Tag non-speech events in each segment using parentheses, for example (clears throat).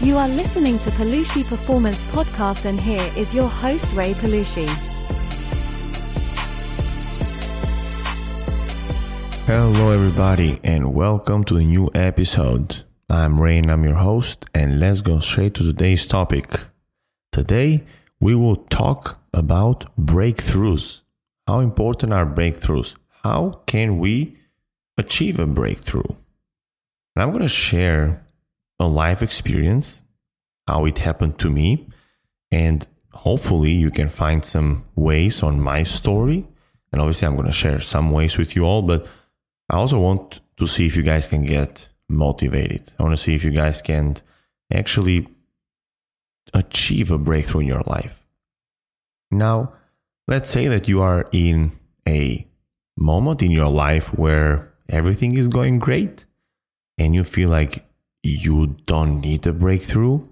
You are listening to Palushi Performance Podcast, and here is your host, Rei Palushi. Hello, everybody, and welcome to the new episode. I'm Rei, and I'm your host, and let's go straight to today's topic. Today, we will talk about breakthroughs. How important are breakthroughs? How can we achieve a breakthrough? And I'm going to share a life experience, how it happened to me, and hopefully you can find some ways on my story. And obviously, I'm going to share some ways with you all, but I also want to see if you guys can get motivated. I want to see if you guys can actually achieve a breakthrough in your life. Now, let's say that you are in a moment in your life where everything is going great and you feel like you don't need a breakthrough.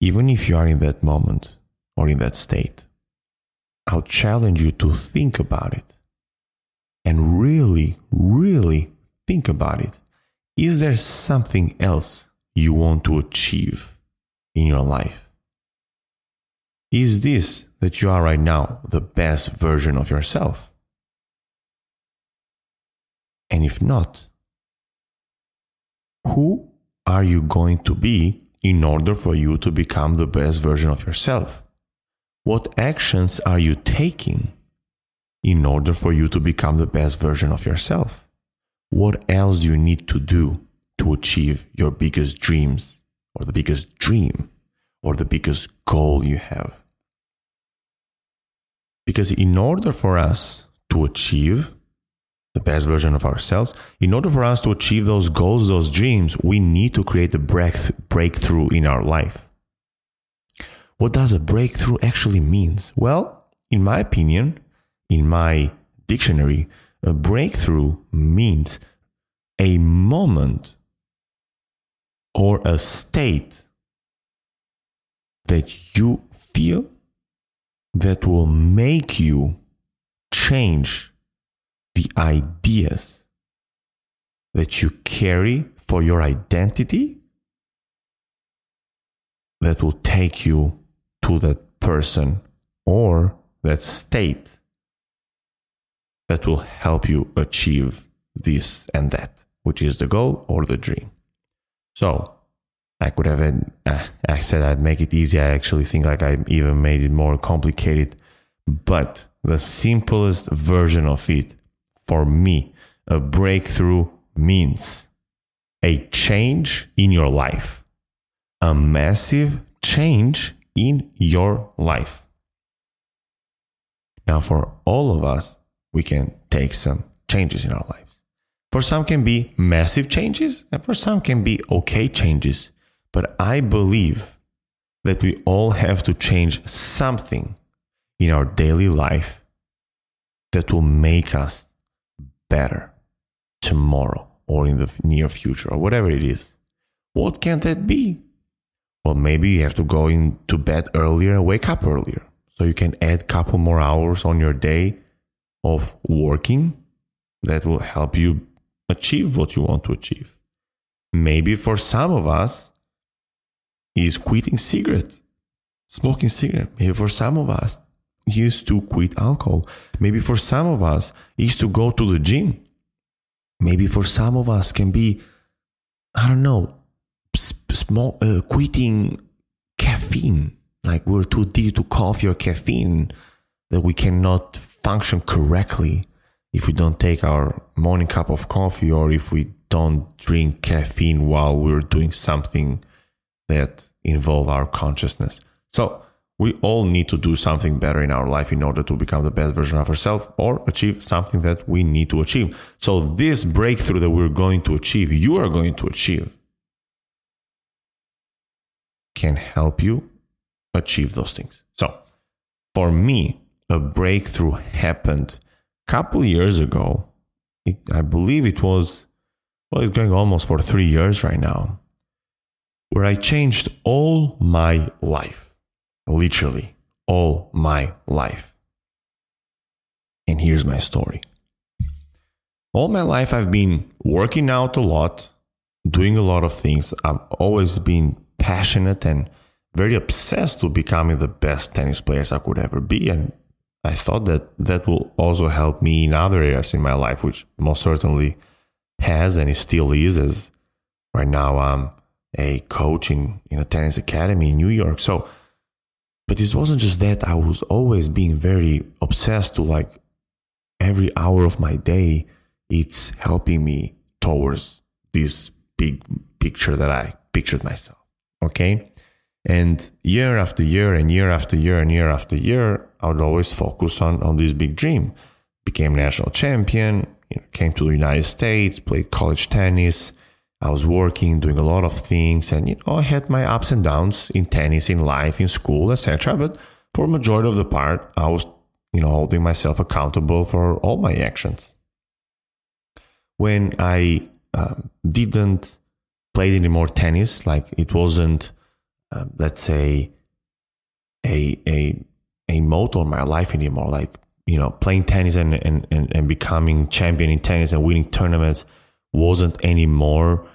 Even if you are in that moment or in that state, I'll challenge you to think about it and really, really think about it. Is there something else you want to achieve in your life? Is this that you are right now the best version of yourself? And if not, who are you going to be in order for you to become the best version of yourself? What actions are you taking in order for you to become the best version of yourself? What else do you need to do to achieve your biggest dreams or the biggest dream or the biggest goal you have? Because in order for us to achieve the best version of ourselves, in order for us to achieve those goals, those dreams, we need to create a breakthrough in our life. What does a breakthrough actually means? Well, in my opinion, in my dictionary, a breakthrough means a moment or a state that you feel that will make you change the ideas that you carry for your identity that will take you to that person or that state that will help you achieve this and that, which is the goal or the dream. So I could have, uh, I said I'd make it easy. I actually think like I even made it more complicated. But the simplest version of it for me, a breakthrough means a change in your life, a massive change in your life. Now, for all of us, we can take some changes in our lives. For some can be massive changes and for some can be okay changes. But I believe that we all have to change something in our daily life that will make us better tomorrow or in the near future or whatever it is. What can that be? Well, maybe you have to go into bed earlier and wake up earlier. So you can add a couple more hours on your day of working that will help you achieve what you want to achieve. Maybe for some of us, is quitting cigarettes, smoking cigarette. Maybe for some of us, is to quit alcohol. Maybe for some of us, is to go to the gym. Maybe for some of us can be, I don't know, small, uh, quitting caffeine. Like we're too deep to coffee or caffeine that we cannot function correctly if we don't take our morning cup of coffee or if we don't drink caffeine while we're doing something that involve our consciousness. So we all need to do something better in our life in order to become the best version of ourselves or achieve something that we need to achieve. So this breakthrough that we're going to achieve, you are going to achieve, can help you achieve those things. So for me, a breakthrough happened a couple years ago. It, I believe it was, well, it's going almost for three years right now, where I changed all my life, literally all my life. And here's my story. All my life, I've been working out a lot, doing a lot of things. I've always been passionate and very obsessed with becoming the best tennis players I could ever be. And I thought that that will also help me in other areas in my life, which most certainly has and it still is. As right now, I'm a coach in, in a tennis academy in New York. So, but it wasn't just that. I was always being very obsessed to like every hour of my day, it's helping me towards this big picture that I pictured myself. Okay. And year after year and year after year and year after year, I would always focus on, on this big dream. Became national champion, you know, came to the United States, played college tennis. I was working, doing a lot of things, and you know, I had my ups and downs in tennis, in life, in school, etc. But for majority of the part, I was, you know, holding myself accountable for all my actions. When I um, didn't play any more tennis, like it wasn't um, let's say a a a mode on my life anymore like you know playing tennis and, and and and becoming champion in tennis and winning tournaments wasn't anymore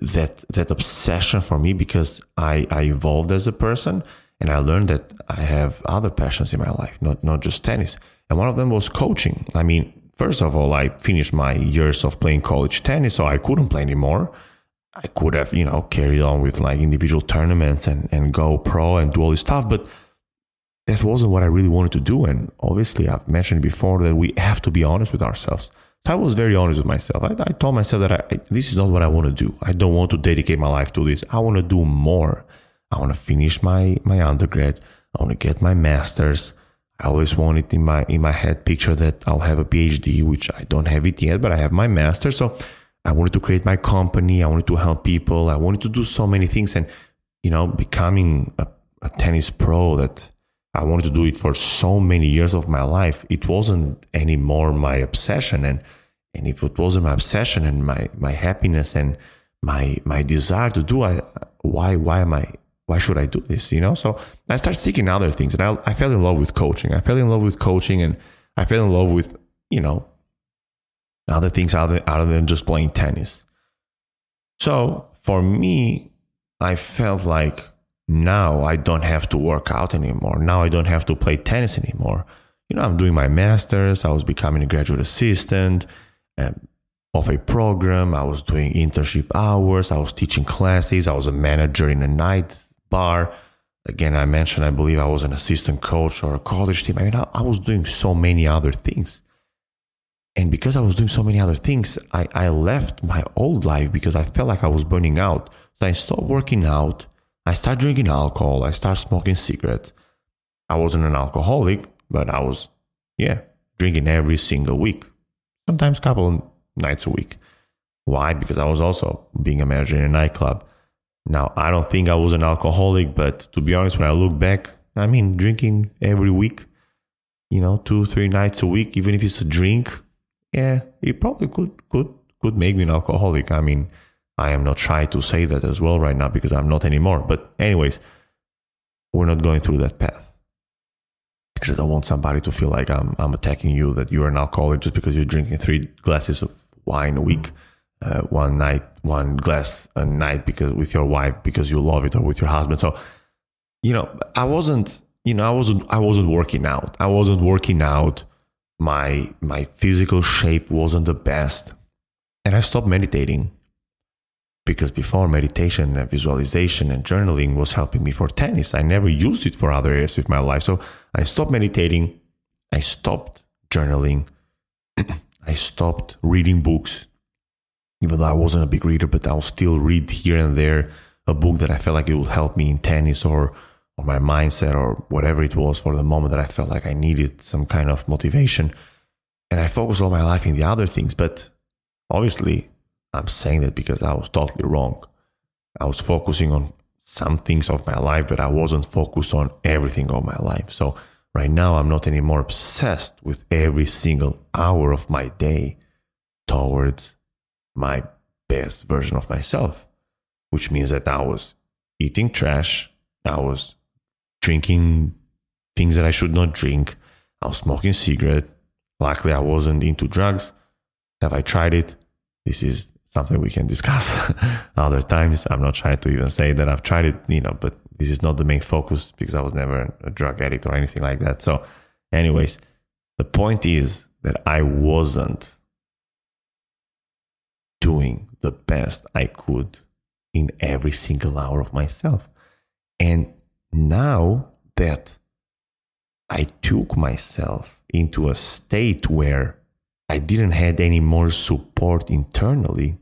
that that obsession for me because I I evolved as a person and I learned that I have other passions in my life not not just tennis and one of them was coaching I mean first of all I finished my years of playing college tennis so I couldn't play anymore I could have, you know, carried on with like individual tournaments and, and go pro and do all this stuff, but that wasn't what I really wanted to do. And obviously, I've mentioned before that we have to be honest with ourselves. So I was very honest with myself. I, I told myself that I, this is not what I want to do. I don't want to dedicate my life to this. I want to do more. I want to finish my, my undergrad. I want to get my master's. I always wanted in my in my head picture that I'll have a PhD, which I don't have it yet, but I have my master. So I wanted to create my company. I wanted to help people. I wanted to do so many things. And, you know, becoming a, a tennis pro that I wanted to do it for so many years of my life, it wasn't anymore my obsession. And, and if it wasn't my obsession and my, my happiness and my, my desire to do, I, why, why am I, why should I do this? You know? So I started seeking other things and I, I fell in love with coaching. I fell in love with coaching and I fell in love with, you know, other things other, other than just playing tennis. So for me, I felt like now I don't have to work out anymore. Now I don't have to play tennis anymore. You know, I'm doing my master's. I was becoming a graduate assistant um, of a program. I was doing internship hours. I was teaching classes. I was a manager in a night bar. Again, I mentioned, I believe I was an assistant coach or a college team. I mean, I, I was doing so many other things. And because I was doing so many other things, I, I left my old life because I felt like I was burning out. So I stopped working out. I started drinking alcohol. I started smoking cigarettes. I wasn't an alcoholic, but I was, yeah, drinking every single week, sometimes a couple nights a week. Why? Because I was also being a manager in a nightclub. Now, I don't think I was an alcoholic, but to be honest, when I look back, I mean, drinking every week, you know, two, three nights a week, even if it's a drink, yeah, it probably could could could make me an alcoholic. I mean, I am not shy to say that as well right now because I'm not anymore. But anyways, we're not going through that path because I don't want somebody to feel like I'm I'm attacking you that you're an alcoholic just because you're drinking three glasses of wine a week, uh, one night, one glass a night because with your wife because you love it or with your husband. So, you know, I wasn't, you know, I wasn't I wasn't working out. I wasn't working out my my physical shape wasn't the best and i stopped meditating because before meditation and visualization and journaling was helping me for tennis i never used it for other areas of my life so i stopped meditating i stopped journaling (clears throat) i stopped reading books even though i wasn't a big reader but i'll still read here and there a book that i felt like it would help me in tennis or or my mindset or whatever it was for the moment that I felt like I needed some kind of motivation. And I focused all my life in the other things. But obviously, I'm saying that because I was totally wrong. I was focusing on some things of my life, but I wasn't focused on everything of my life. So right now, I'm not anymore obsessed with every single hour of my day towards my best version of myself, which means that I was eating trash. I was drinking things that I should not drink. I was smoking cigarette. Luckily, I wasn't into drugs. Have I tried it? This is something we can discuss (laughs) other times. I'm not trying to even say that I've tried it, you know, but this is not the main focus because I was never a drug addict or anything like that. So, anyways, the point is that I wasn't doing the best I could in every single hour of myself. And now that I took myself into a state where I didn't had any more support internally,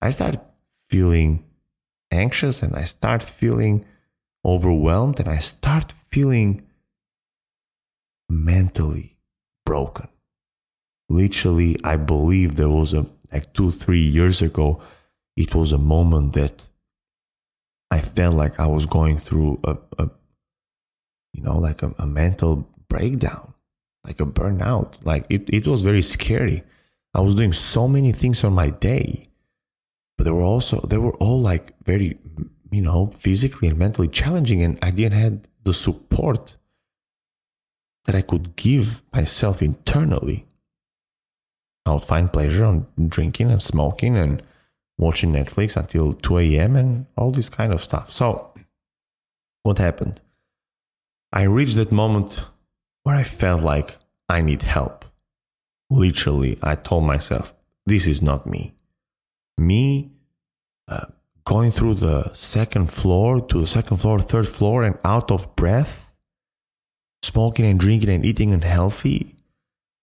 I started feeling anxious and I start feeling overwhelmed and I start feeling mentally broken. Literally, I believe there was a like two, three years ago, it was a moment that I felt like I was going through a, a you know, like a, a mental breakdown, like a burnout. Like it, it was very scary. I was doing so many things on my day, but they were also, they were all like very, you know, physically and mentally challenging. And I didn't have the support that I could give myself internally. I would find pleasure on drinking and smoking and watching Netflix until 2 a.m. and all this kind of stuff. So, what happened? I reached that moment where I felt like I need help. Literally, I told myself, this is not me. Me uh, going through the second floor to the second floor, third floor, and out of breath, smoking and drinking and eating unhealthy,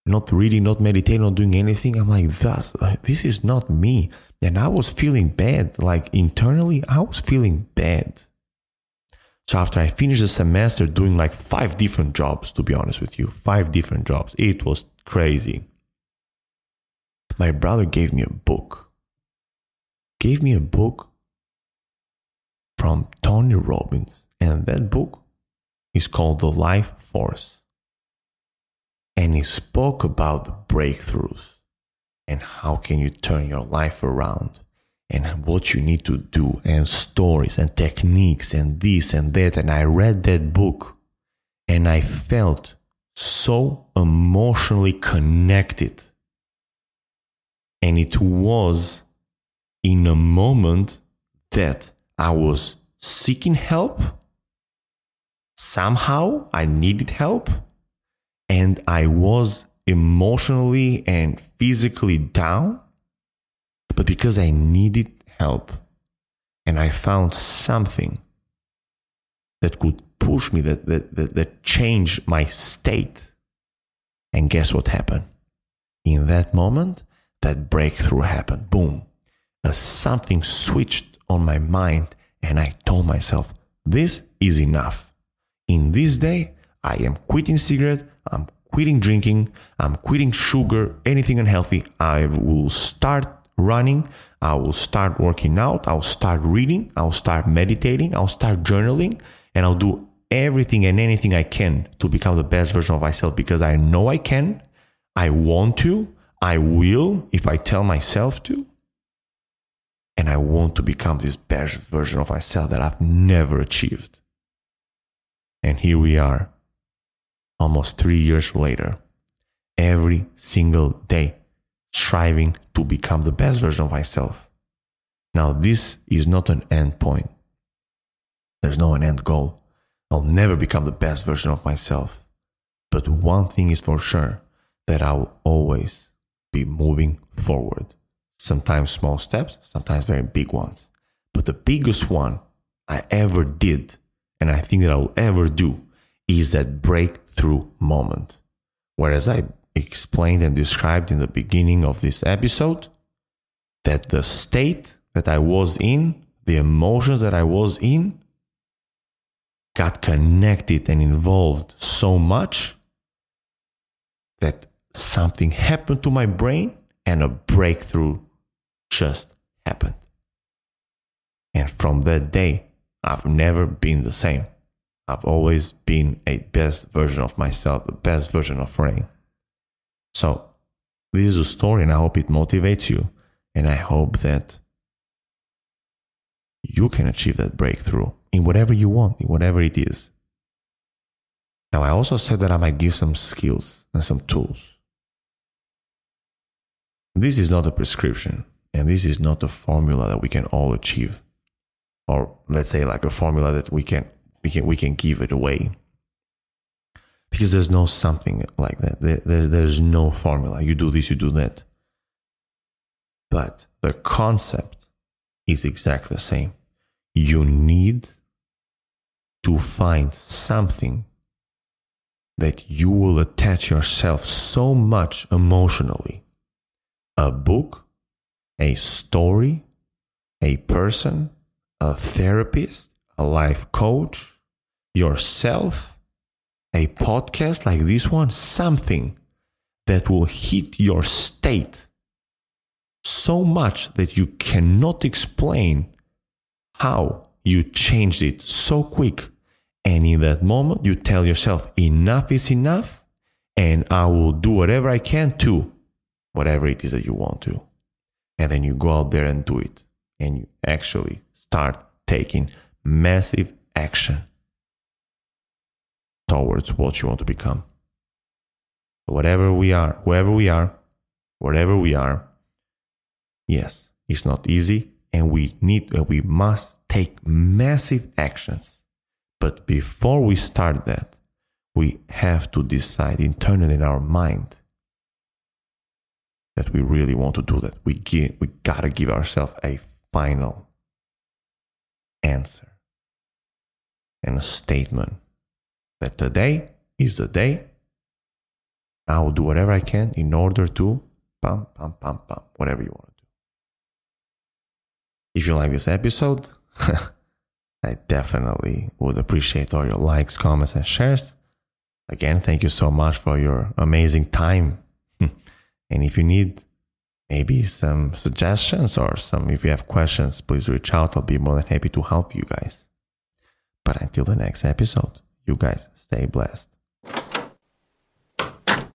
not reading, not meditating, not doing anything. I'm like, that's, this is not me. And I was feeling bad. Like internally, I was feeling bad. So after I finished the semester doing like five different jobs, to be honest with you, five different jobs, it was crazy. My brother gave me a book. Gave me a book from Tony Robbins. And that book is called The Life Force and he spoke about the breakthroughs and how can you turn your life around and what you need to do and stories and techniques and this and that. And i read that book and i felt so emotionally connected. And it was in a moment that i was seeking help. Somehow i needed help. And I was emotionally and physically down, but because I needed help and I found something that could push me, that, that, that, that changed my state. And guess what happened? In that moment, that breakthrough happened. Boom. Something switched on my mind, and I told myself, this is enough. In this day, I am quitting cigarette. I'm quitting drinking. I'm quitting sugar, anything unhealthy. I will start running. I will start working out. I'll start reading. I'll start meditating. I'll start journaling and I'll do everything and anything I can to become the best version of myself because I know I can. I want to. I will if I tell myself to. And I want to become this best version of myself that I've never achieved. And here we are almost three years later, every single day, striving to become the best version of myself. Now, this is not an end point. There's no an end goal. I'll never become the best version of myself. But one thing is for sure that I will always be moving forward. Sometimes small steps, sometimes very big ones. But the biggest one I ever did, and I think that I will ever do, is that breakthrough moment. Whereas I explained and described in the beginning of this episode, that the state that I was in, the emotions that I was in, got connected and involved so much that something happened to my brain and a breakthrough just happened. And from that day, I've never been the same. I've always been a best version of myself, the best version of Rain. So, this is a story, and I hope it motivates you. And I hope that you can achieve that breakthrough in whatever you want, in whatever it is. Now, I also said that I might give some skills and some tools. This is not a prescription, And this is not a formula that we can all achieve. Or let's say like a formula that we can we can we can give it away. Because there's no something like that. There, there, there's no formula. You do this, you do that. But the concept is exactly the same. You need to find something that you will attach yourself so much emotionally. A book, a story, a person, a therapist, a life coach, yourself, a podcast like this one, something that will hit your state so much that you cannot explain how you changed it so quick. And in that moment, you tell yourself, enough is enough, and I will do whatever I can to whatever it is that you want to. And then you go out there and do it. And you actually start taking massive action towards what you want to become. Whatever we are, whoever we are, wherever we are, yes, it's not easy and we need, and we must take massive actions. But before we start that, we have to decide internally in our mind that we really want to do that. We give, we gotta give ourselves a final answer and a statement that today is the day. I will do whatever I can in order to pam pam pam pam whatever you want to do. If you like this episode, (laughs) I definitely would appreciate all your likes, comments, and shares. Again, thank you so much for your amazing time. (laughs) and if you need maybe some suggestions or some, if you have questions, please reach out. I'll be more than happy to help you guys. But until the next episode, you guys stay blessed.